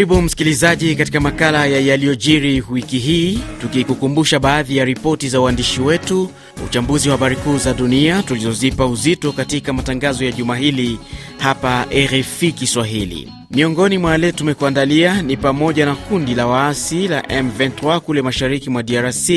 Karibu msikilizaji katika makala ya yaliyojiri wiki hii, tukikukumbusha baadhi ya ripoti za uandishi wetu, uchambuzi wa habari kuu za dunia tulizozipa uzito katika matangazo ya juma hili hapa RFI Kiswahili. Miongoni mwa yale tumekuandalia ni pamoja na kundi la waasi la M23 kule mashariki mwa DRC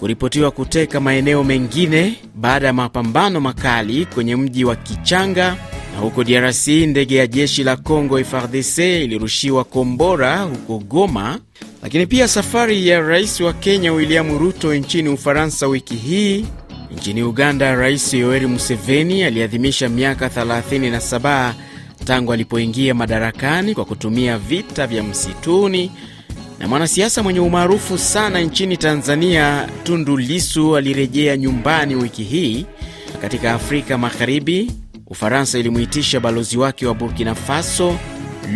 kuripotiwa kuteka maeneo mengine baada ya mapambano makali kwenye mji wa Kichanga huko DRC ndege ya jeshi la Congo FARDC ilirushiwa kombora huko Goma. Lakini pia safari ya rais wa Kenya William Ruto nchini Ufaransa wiki hii. Nchini Uganda, Rais Yoweri Museveni aliadhimisha miaka 37 tangu alipoingia madarakani kwa kutumia vita vya msituni. Na mwanasiasa mwenye umaarufu sana nchini Tanzania Tundu Lisu alirejea nyumbani wiki hii. Katika Afrika Magharibi, Ufaransa ilimuitisha balozi wake wa Burkina Faso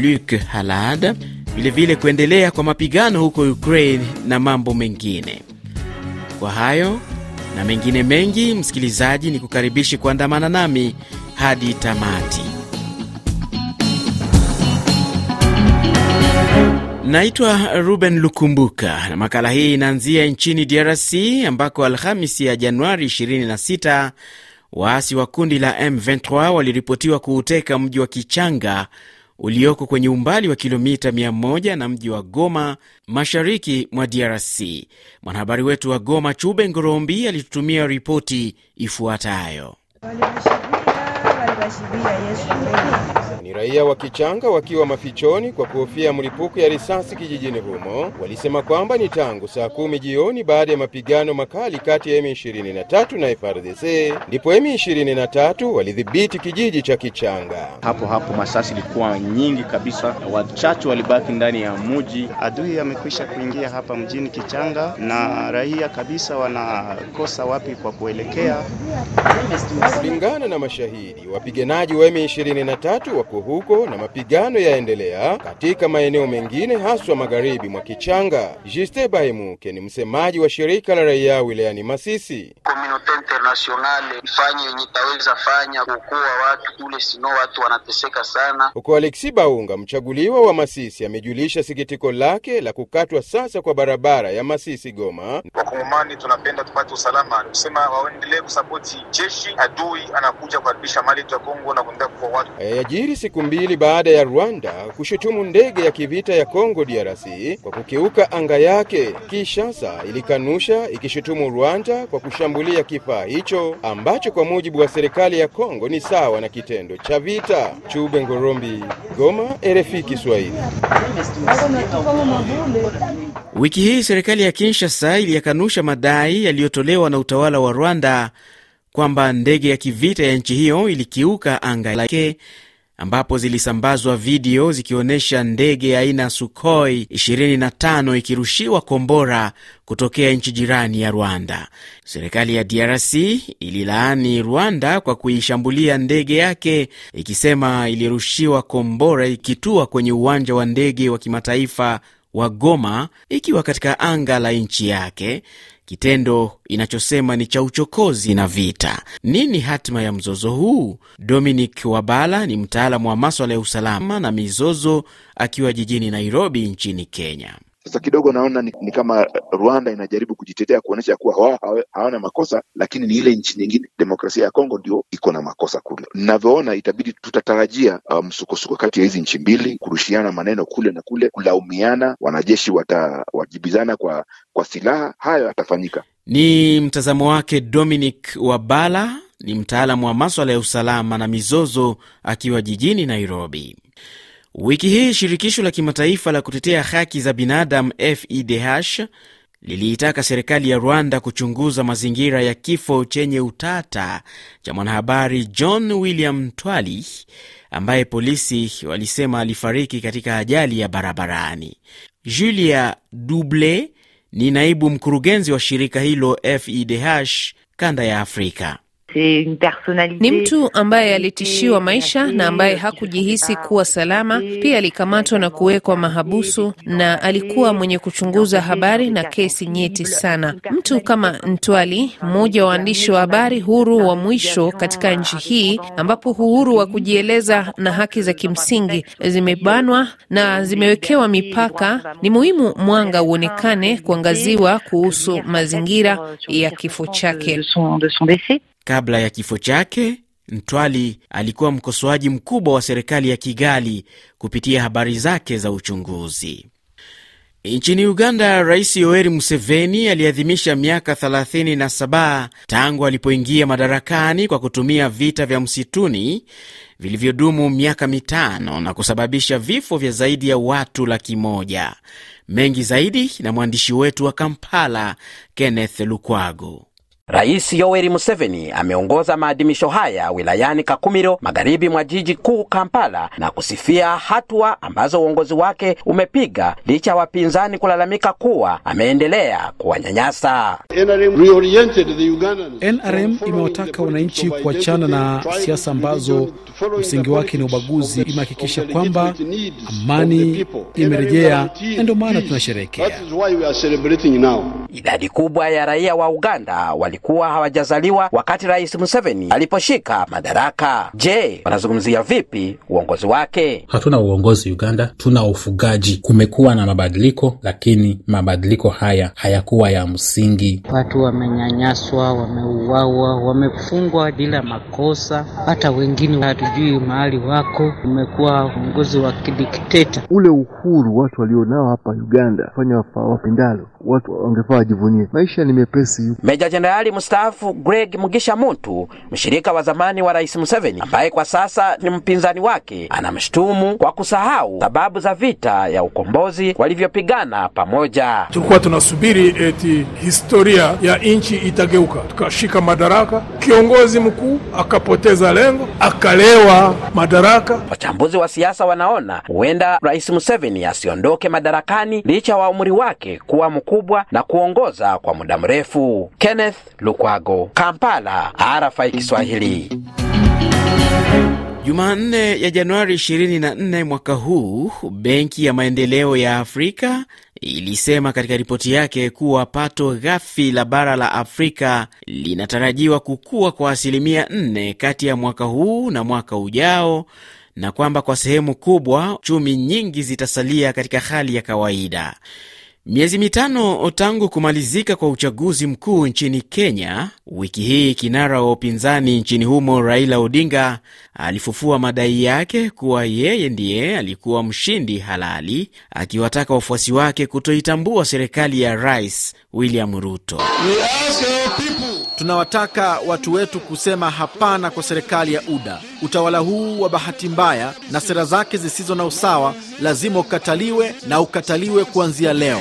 Luc Halad, vilevile kuendelea kwa mapigano huko Ukraine na mambo mengine. Kwa hayo na mengine mengi, msikilizaji, ni kukaribishi kuandamana nami hadi tamati. Naitwa Ruben Lukumbuka na makala hii inaanzia nchini DRC ambako Alhamisi ya Januari 26 waasi wa kundi la M23 waliripotiwa kuuteka mji wa Kichanga ulioko kwenye umbali wa kilomita 100 na mji wa Goma, mashariki mwa DRC. Mwanahabari wetu wa Goma, Chube Ngorombi, alitutumia ripoti ifuatayo. Ni raia wa Kichanga wakiwa mafichoni kwa kuhofia mlipuko ya risasi kijijini humo, walisema kwamba ni tangu saa kumi jioni baada ya mapigano makali kati ya M23 na FARDC ndipo M23 walidhibiti kijiji cha Kichanga. Hapo hapo masasi ilikuwa nyingi kabisa, wachache walibaki ndani ya muji. Adui amekwisha kuingia hapa mjini Kichanga na raia kabisa wanakosa wapi kwa kuelekea. Kulingana na mashahidi, wapiganaji wa M23 wako huko na mapigano yaendelea katika maeneo mengine haswa magharibi mwa Kichanga. Juste Baimuke ni msemaji wa shirika la raia wilayani Masisi. Komunote internationale ifanye yenye itaweza fanya kuokoa watu kule, sino watu wanateseka sana huko. Alexi Baunga, mchaguliwa wa Masisi, amejulisha sikitiko lake la kukatwa sasa kwa barabara ya Masisi Goma. Wakongomani tunapenda tupate usalama, kusema waendelee kusapoti jeshi. Adui anakuja kuharibisha mali yetu ya Kongo na kuendelea kuua watu. Yajiri siku mbili baada ya Rwanda kushutumu ndege ya kivita ya Kongo DRC kwa kukiuka anga yake. Kinshasa ilikanusha ikishutumu Rwanda kwa kushambulia kifaa hicho ambacho kwa mujibu wa serikali ya Kongo ni sawa na kitendo cha vita. Chube Ngorombi, Goma, RFI Kiswahili. Wiki hii serikali ya Kinshasa iliyakanusha madai yaliyotolewa na utawala wa Rwanda kwamba ndege ya kivita ya nchi hiyo ilikiuka anga lake ambapo zilisambazwa video zikionyesha ndege aina Sukhoi 25 ikirushiwa kombora kutokea nchi jirani ya Rwanda. Serikali ya DRC ililaani Rwanda kwa kuishambulia ndege yake ikisema ilirushiwa kombora ikitua kwenye uwanja wa ndege wa kimataifa wa Goma ikiwa katika anga la nchi yake, kitendo inachosema ni cha uchokozi na vita. Nini hatima ya mzozo huu? Dominic Wabala ni mtaalamu wa maswala ya usalama na mizozo akiwa jijini Nairobi nchini Kenya. Sasa kidogo naona ni, ni kama Rwanda inajaribu kujitetea kuonyesha kuwa wao hawana makosa, lakini ni ile nchi nyingine, demokrasia ya Kongo ndio iko na makosa kule. Ninavyoona itabidi tutatarajia msukosuko um, kati ya hizi nchi mbili, kurushiana maneno kule na kule, kulaumiana, wanajeshi watawajibizana kwa, kwa silaha. Hayo yatafanyika. Ni mtazamo wake Dominic Wabala, ni mtaalamu wa maswala ya usalama na mizozo akiwa jijini Nairobi. Wiki hii shirikisho la kimataifa la kutetea haki za binadamu FIDH liliitaka serikali ya Rwanda kuchunguza mazingira ya kifo chenye utata cha mwanahabari John William Twali ambaye polisi walisema alifariki katika ajali ya barabarani. Julia Duble ni naibu mkurugenzi wa shirika hilo FIDH kanda ya Afrika. Ni mtu ambaye alitishiwa maisha na ambaye hakujihisi kuwa salama. Pia alikamatwa na kuwekwa mahabusu, na alikuwa mwenye kuchunguza habari na kesi nyeti sana. Mtu kama Ntwali, mmoja wa waandishi wa habari huru wa mwisho katika nchi hii, ambapo uhuru wa kujieleza na haki za kimsingi zimebanwa na zimewekewa mipaka, ni muhimu mwanga uonekane kuangaziwa kuhusu mazingira ya kifo chake. Kabla ya kifo chake, Ntwali alikuwa mkosoaji mkubwa wa serikali ya Kigali kupitia habari zake za uchunguzi. Nchini Uganda, Rais Yoweri Museveni aliadhimisha miaka 37 tangu alipoingia madarakani kwa kutumia vita vya msituni vilivyodumu miaka mitano na kusababisha vifo vya zaidi ya watu laki moja. Mengi zaidi na mwandishi wetu wa Kampala, Kenneth Lukwago. Rais Yoweri Museveni ameongoza maadhimisho haya wilayani Kakumiro, magharibi mwa jiji kuu Kampala, na kusifia hatua ambazo uongozi wake umepiga licha ya wapinzani kulalamika kuwa ameendelea kuwanyanyasa. NRM imewataka wananchi kuachana na siasa ambazo msingi wake ni ubaguzi. Imehakikisha kwamba amani imerejea, na ndio maana tunasherehekea. Idadi kubwa ya raia wa Uganda walikuwa hawajazaliwa wakati Rais Museveni aliposhika madaraka. Je, wanazungumzia vipi uongozi wake? Hatuna uongozi Uganda, tuna ufugaji. Kumekuwa na mabadiliko, lakini mabadiliko haya hayakuwa ya msingi. Watu wamenyanyaswa, wameuawa, wamefungwa bila makosa, hata wengine hatujui mahali wako. Umekuwa uongozi wa kidikteta. Ule uhuru watu walionao hapa Uganda fanya wapendalo, watu wangefaa wajivunie. Maisha ni mepesi. Meja Jenerali mstaafu Greg Mugisha Muntu, mshirika wa zamani wa Rais Museveni ambaye kwa sasa ni mpinzani wake, anamshutumu kwa kusahau sababu za vita ya ukombozi walivyopigana pamoja. Tulikuwa tunasubiri eti historia ya nchi itageuka, tukashika madaraka, kiongozi mkuu akapoteza lengo, akalewa madaraka. Wachambuzi wa siasa wanaona huenda Rais Museveni asiondoke madarakani licha wa umri wake kuwa mkubwa na kuongoza kwa muda mrefu. Kenneth Lukwago, Kampala, RFI Kiswahili. Jumanne ya Januari 24 mwaka huu, Benki ya Maendeleo ya Afrika ilisema katika ripoti yake kuwa pato ghafi la bara la Afrika linatarajiwa kukua kwa asilimia 4 kati ya mwaka huu na mwaka ujao na kwamba kwa sehemu kubwa chumi nyingi zitasalia katika hali ya kawaida. Miezi mitano tangu kumalizika kwa uchaguzi mkuu nchini Kenya, wiki hii kinara wa upinzani nchini humo Raila Odinga alifufua madai yake kuwa yeye ndiye alikuwa mshindi halali, akiwataka wafuasi wake kutoitambua serikali ya Rais William Ruto. Tunawataka watu wetu kusema hapana kwa serikali ya UDA. Utawala huu wa bahati mbaya na sera zake zisizo na usawa lazima ukataliwe na ukataliwe kuanzia leo.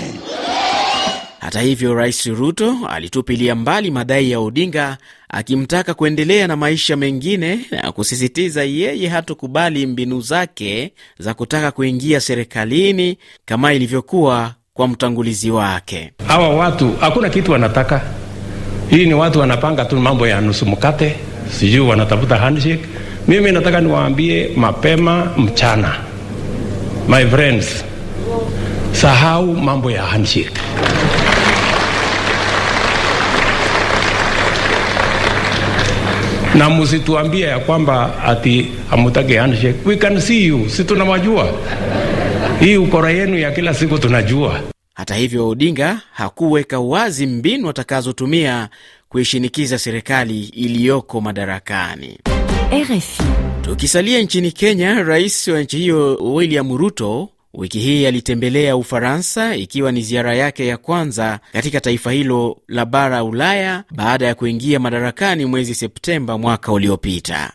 Hata hivyo, Rais Ruto alitupilia mbali madai ya Odinga akimtaka kuendelea na maisha mengine na kusisitiza yeye hatukubali mbinu zake za kutaka kuingia serikalini kama ilivyokuwa kwa mtangulizi wake. Hawa watu hakuna kitu wanataka. Hii ni watu wanapanga tu mambo ya nusu mkate, sijui wanatafuta handshake. Mimi nataka niwaambie mapema mchana, my friends, sahau mambo ya handshake. na msituambie ya kwamba ati hamutaki handshake. We can see you, si tunawajua. Hii ukora yenu ya kila siku tunajua. Hata hivyo, Odinga hakuweka wazi mbinu atakazotumia kuishinikiza serikali iliyoko madarakani. RFI. Tukisalia nchini Kenya, rais wa nchi hiyo William Ruto wiki hii alitembelea Ufaransa, ikiwa ni ziara yake ya kwanza katika taifa hilo la bara Ulaya baada ya kuingia madarakani mwezi Septemba mwaka uliopita.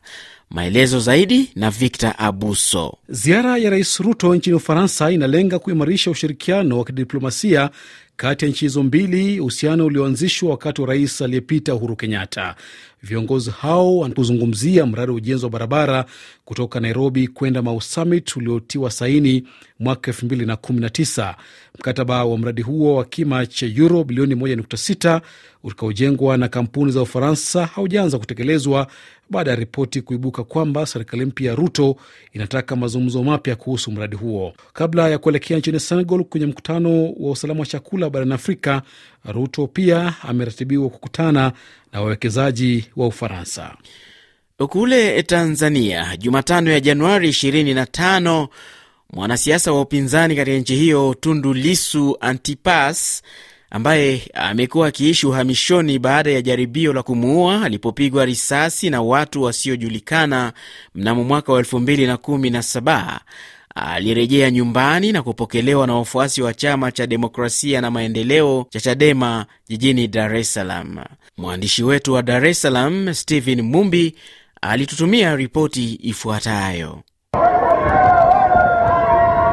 Maelezo zaidi na Victor Abuso. Ziara ya Rais Ruto nchini Ufaransa inalenga kuimarisha ushirikiano wa kidiplomasia kati ya nchi hizo mbili, uhusiano ulioanzishwa wakati wa rais aliyepita Uhuru Kenyatta. Viongozi hao wanakuzungumzia mradi wa ujenzi wa barabara kutoka Nairobi kwenda Mau Summit uliotiwa saini mwaka 2019. Mkataba wa mradi huo wa kima cha euro bilioni 1.6 utakaojengwa na kampuni za Ufaransa haujaanza kutekelezwa baada ya ripoti kuibuka kwamba serikali mpya ya Ruto inataka mazungumzo mapya kuhusu mradi huo. Kabla ya kuelekea nchini Senegal kwenye mkutano wa usalama wa chakula barani Afrika, Ruto pia ameratibiwa kukutana na wawekezaji wa Ufaransa. Kule Tanzania, Jumatano ya Januari 25, mwanasiasa wa upinzani katika nchi hiyo Tundu Lisu Antipas ambaye amekuwa akiishi uhamishoni baada ya jaribio la kumuua alipopigwa risasi na watu wasiojulikana mnamo mwaka wa 2017 alirejea nyumbani na kupokelewa na wafuasi wa chama cha demokrasia na maendeleo cha Chadema jijini Dar es Salaam. Mwandishi wetu wa Dar es Salaam Stephen Mumbi alitutumia ripoti ifuatayo.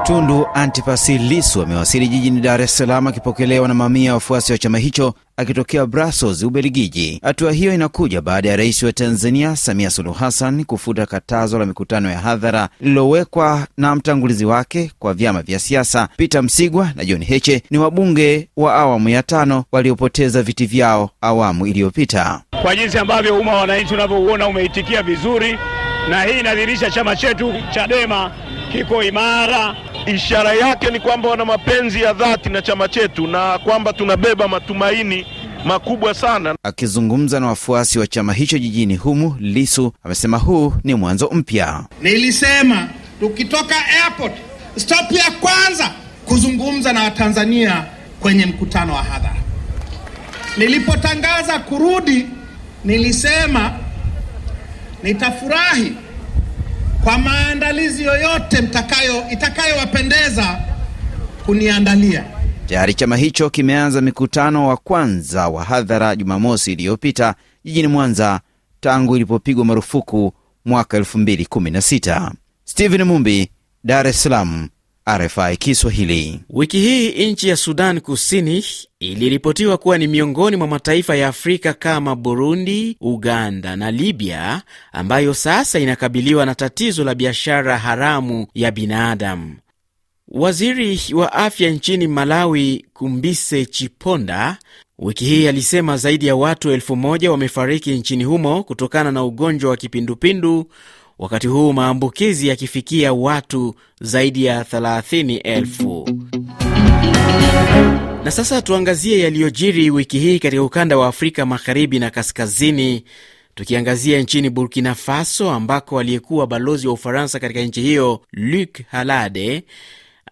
Tundu Antipasi Lisu amewasili jijini Dar es Salaam akipokelewa na mamia ya wafuasi wa chama hicho akitokea Brussels, Ubelgiji. Hatua hiyo inakuja baada ya rais wa Tanzania Samia Suluhu Hassan kufuta katazo la mikutano ya hadhara lililowekwa na mtangulizi wake kwa vyama vya siasa. Peter Msigwa na John Heche ni wabunge wa awamu ya tano waliopoteza viti vyao awamu iliyopita. Kwa jinsi ambavyo umma wa wananchi unavyouona umeitikia vizuri, na hii inadhihirisha chama chetu Chadema kiko imara. Ishara yake ni kwamba wana mapenzi ya dhati na chama chetu na kwamba tunabeba matumaini makubwa sana. Akizungumza na wafuasi wa chama hicho jijini humu, Lisu amesema huu ni mwanzo mpya. Nilisema tukitoka airport, stop ya kwanza kuzungumza na Watanzania kwenye mkutano wa hadhara. Nilipotangaza kurudi, nilisema nitafurahi kwa maandalizi yoyote mtakayo itakayowapendeza kuniandalia. Tayari chama hicho kimeanza mikutano wa kwanza wa hadhara Jumamosi iliyopita jijini Mwanza tangu ilipopigwa marufuku mwaka 2016. Steven Mumbi, Dar es Salaam, RFI Kiswahili. Wiki hii nchi ya Sudan Kusini iliripotiwa kuwa ni miongoni mwa mataifa ya Afrika kama Burundi, Uganda na Libya ambayo sasa inakabiliwa na tatizo la biashara haramu ya binadamu. Waziri wa afya nchini Malawi, Kumbise Chiponda, wiki hii alisema zaidi ya watu elfu moja wamefariki nchini humo kutokana na ugonjwa wa kipindupindu wakati huu maambukizi yakifikia watu zaidi ya 30,000. Na sasa tuangazie yaliyojiri wiki hii katika ukanda wa Afrika magharibi na kaskazini, tukiangazia nchini Burkina Faso ambako aliyekuwa balozi wa Ufaransa katika nchi hiyo Luc Halade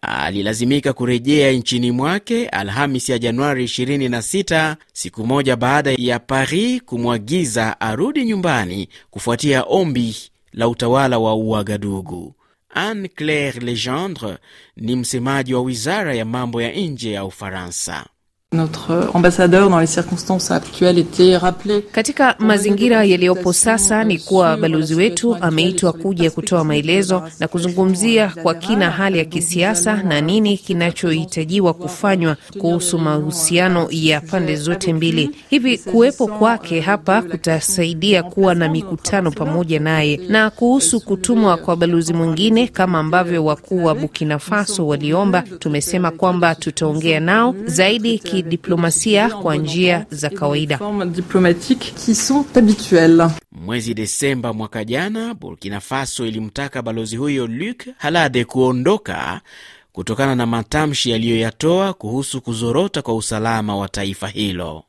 alilazimika kurejea nchini mwake Alhamis ya Januari 26, siku moja baada ya Paris kumwagiza arudi nyumbani kufuatia ombi la utawala wa Uagadugu. Anne Claire Legendre ni msemaji wa wizara ya mambo ya nje ya Ufaransa. Notre ambassadeur dans les circonstances actuelles était rappelé. Katika mazingira yaliyopo sasa ni kuwa balozi wetu ameitwa kuja kutoa maelezo na kuzungumzia kwa kina hali ya kisiasa na nini kinachohitajiwa kufanywa kuhusu mahusiano ya pande zote mbili. Hivi kuwepo kwake hapa kutasaidia kuwa na mikutano pamoja naye. Na kuhusu kutumwa kwa balozi mwingine kama ambavyo wakuu wa Burkina Faso waliomba, tumesema kwamba tutaongea nao zaidi diplomasia kwa njia za kawaida. Mwezi Desemba mwaka jana, Burkina Faso ilimtaka balozi huyo Luc Halade kuondoka kutokana na matamshi yaliyoyatoa kuhusu kuzorota kwa usalama wa taifa hilo.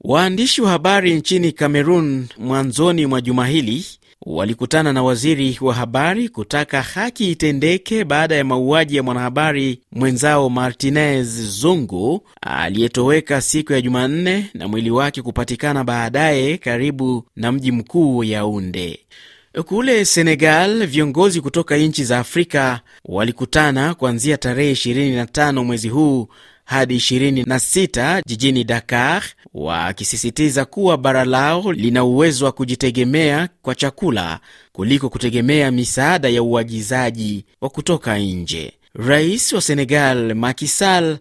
Waandishi wa habari nchini Kamerun mwanzoni mwa juma hili walikutana na waziri wa habari kutaka haki itendeke baada ya mauaji ya mwanahabari mwenzao Martinez Zungu aliyetoweka siku ya Jumanne na mwili wake kupatikana baadaye karibu na mji mkuu Yaunde. Kule Senegal, viongozi kutoka nchi za Afrika walikutana kuanzia tarehe 25 mwezi huu hadi 26 jijini Dakar, wakisisitiza kuwa bara lao lina uwezo wa kujitegemea kwa chakula kuliko kutegemea misaada ya uagizaji wa kutoka nje. Rais wa Senegal Macky Sall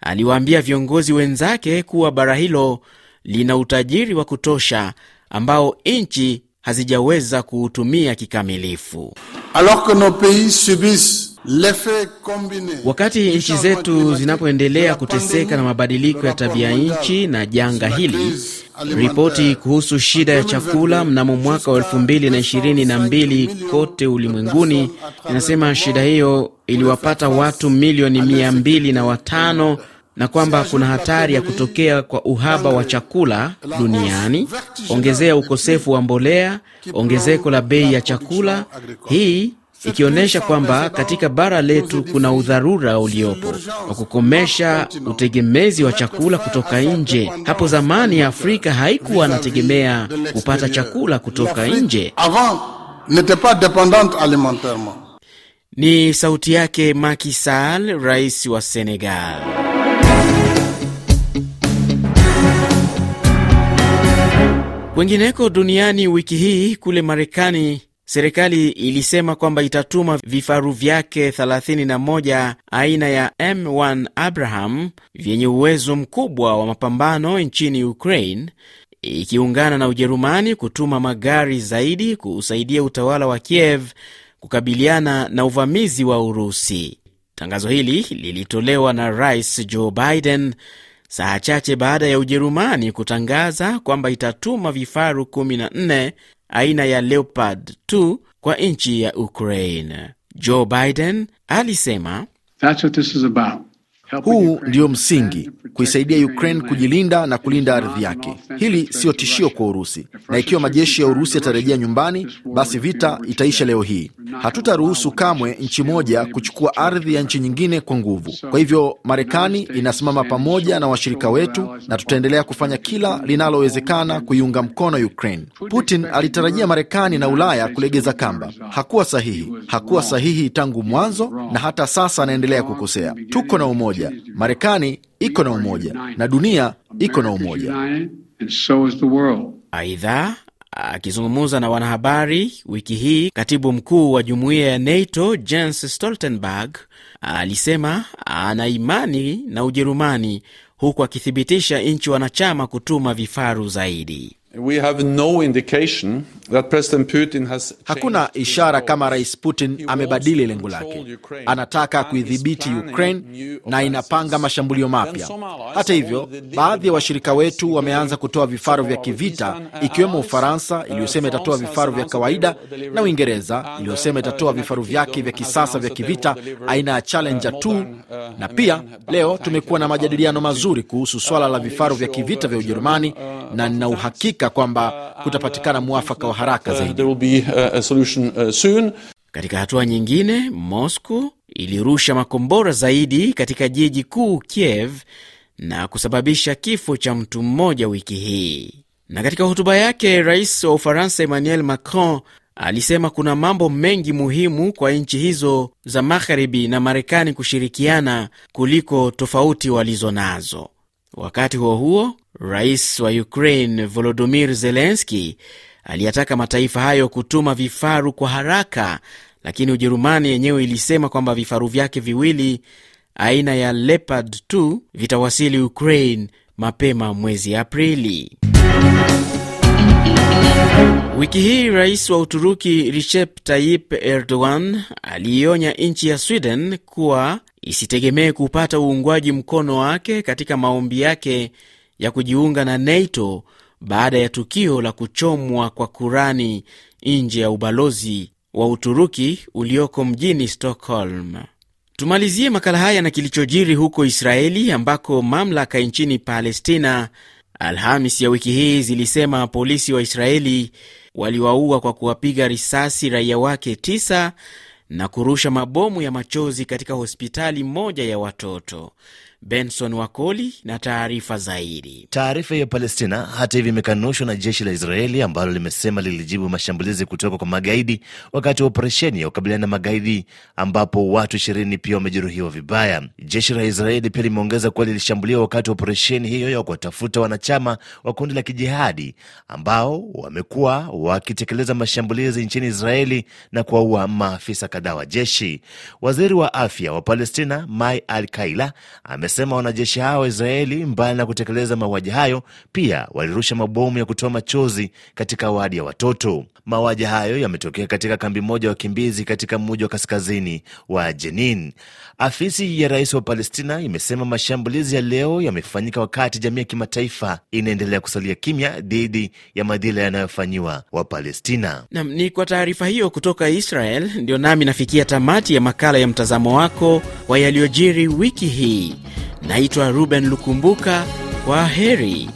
aliwaambia viongozi wenzake kuwa bara hilo lina utajiri wa kutosha ambao nchi hazijaweza kuutumia kikamilifu. Alors que nos pays subissent Wakati nchi zetu zinapoendelea kuteseka na mabadiliko ya tabia nchi na janga hili, ripoti kuhusu shida ya chakula mnamo mwaka wa 2022 kote ulimwenguni inasema shida hiyo iliwapata watu milioni mia mbili na watano na kwamba kuna hatari ya kutokea kwa uhaba wa chakula duniani, ongezea ukosefu wa mbolea, ongezeko la bei ya chakula, hii ikionyesha kwamba katika bara letu kuna udharura uliopo wa kukomesha utegemezi wa chakula kutoka nje. Hapo zamani Afrika haikuwa anategemea kupata chakula kutoka nje. Ni sauti yake Macky Sall, rais wa Senegal. Kwengineko duniani wiki hii, kule Marekani, serikali ilisema kwamba itatuma vifaru vyake 31 aina ya M1 Abraham vyenye uwezo mkubwa wa mapambano nchini Ukraine, ikiungana na Ujerumani kutuma magari zaidi kusaidia utawala wa Kiev kukabiliana na uvamizi wa Urusi. Tangazo hili lilitolewa na Rais Joe Biden saa chache baada ya Ujerumani kutangaza kwamba itatuma vifaru 14 aina ya Leopard 2 kwa nchi ya Ukraine. Joe Biden alisema That's what this is about. Huu ndio msingi, kuisaidia Ukraine kujilinda na kulinda ardhi yake. Hili siyo tishio kwa Urusi, na ikiwa majeshi ya Urusi yatarejea nyumbani, basi vita itaisha leo hii. Hatutaruhusu kamwe nchi moja kuchukua ardhi ya nchi nyingine kwa nguvu. Kwa hivyo, Marekani inasimama pamoja na washirika wetu, na tutaendelea kufanya kila linalowezekana kuiunga mkono Ukraine. Putin alitarajia Marekani na Ulaya kulegeza kamba. Hakuwa sahihi, hakuwa sahihi tangu mwanzo, na hata sasa anaendelea kukosea. Tuko na umoja Marekani iko na umoja na dunia iko na umoja. And so is the world. Aidha, akizungumza na wanahabari wiki hii, katibu mkuu wa jumuiya ya NATO Jens Stoltenberg alisema ana imani na Ujerumani, huku akithibitisha nchi wanachama kutuma vifaru zaidi. We have no indication that President Putin has Hakuna ishara kama Rais Putin amebadili lengo lake. Anataka kuidhibiti Ukraine na inapanga mashambulio mapya. Hata hivyo, baadhi ya washirika wetu wameanza kutoa vifaru vya kivita, ikiwemo Ufaransa iliyosema itatoa vifaru vya kawaida na Uingereza iliyosema itatoa vifaru vyake vya kisasa vya kivita aina ya Challenger 2 na pia leo tumekuwa na majadiliano mazuri kuhusu swala la vifaru vya kivita vya Ujerumani na nina uhakika kwamba kutapatikana mwafaka wa haraka zaidi. there will be uh, a solution uh, soon. Katika hatua nyingine, Moscow ilirusha makombora zaidi katika jiji kuu Kiev na kusababisha kifo cha mtu mmoja wiki hii. Na katika hotuba yake, rais wa Ufaransa Emmanuel Macron alisema kuna mambo mengi muhimu kwa nchi hizo za magharibi na Marekani kushirikiana kuliko tofauti walizo nazo. Wakati huo huo, rais wa Ukraine Volodymyr Zelensky aliyataka mataifa hayo kutuma vifaru kwa haraka, lakini Ujerumani yenyewe ilisema kwamba vifaru vyake viwili aina ya Leopard 2 vitawasili Ukraine mapema mwezi Aprili. Wiki hii rais wa Uturuki Recep Tayyip Erdogan aliionya nchi ya Sweden kuwa isitegemee kupata uungwaji mkono wake katika maombi yake ya kujiunga na NATO baada ya tukio la kuchomwa kwa Kurani nje ya ubalozi wa Uturuki ulioko mjini Stockholm. Tumalizie makala haya na kilichojiri huko Israeli ambako mamlaka nchini Palestina Alhamis ya wiki hii zilisema polisi wa Israeli waliwaua kwa kuwapiga risasi raia wake tisa na kurusha mabomu ya machozi katika hospitali moja ya watoto. Benson Wakoli na taarifa zaidi. Taarifa ya Palestina hata hivyo imekanushwa na jeshi la Israeli ambalo limesema lilijibu mashambulizi kutoka kwa magaidi wakati wa operesheni ya kukabiliana na magaidi ambapo watu ishirini pia wamejeruhiwa vibaya. Jeshi la Israeli pia limeongeza kuwa lilishambuliwa wakati wa operesheni hiyo ya kuwatafuta wanachama wa kundi la kijihadi ambao wamekuwa wakitekeleza mashambulizi nchini Israeli na kuwaua maafisa kadhaa wa jeshi. Waziri wa afya wa Palestina Mai Al Kaila ame amesema wanajeshi hao wa Israeli, mbali na kutekeleza mauaji hayo, pia walirusha mabomu ya kutoa machozi katika wadi ya watoto. Mauaji hayo yametokea katika kambi moja ya wakimbizi katika mji wa kaskazini wa Jenin. Afisi ya rais wa Palestina imesema mashambulizi ya leo yamefanyika wakati jamii ya kimataifa inaendelea kusalia kimya dhidi ya madhila yanayofanyiwa Wapalestina. Nam, ni kwa taarifa hiyo kutoka Israel ndio nami nafikia tamati ya makala ya mtazamo wako wa yaliyojiri wiki hii. Naitwa Ruben Lukumbuka, kwa heri.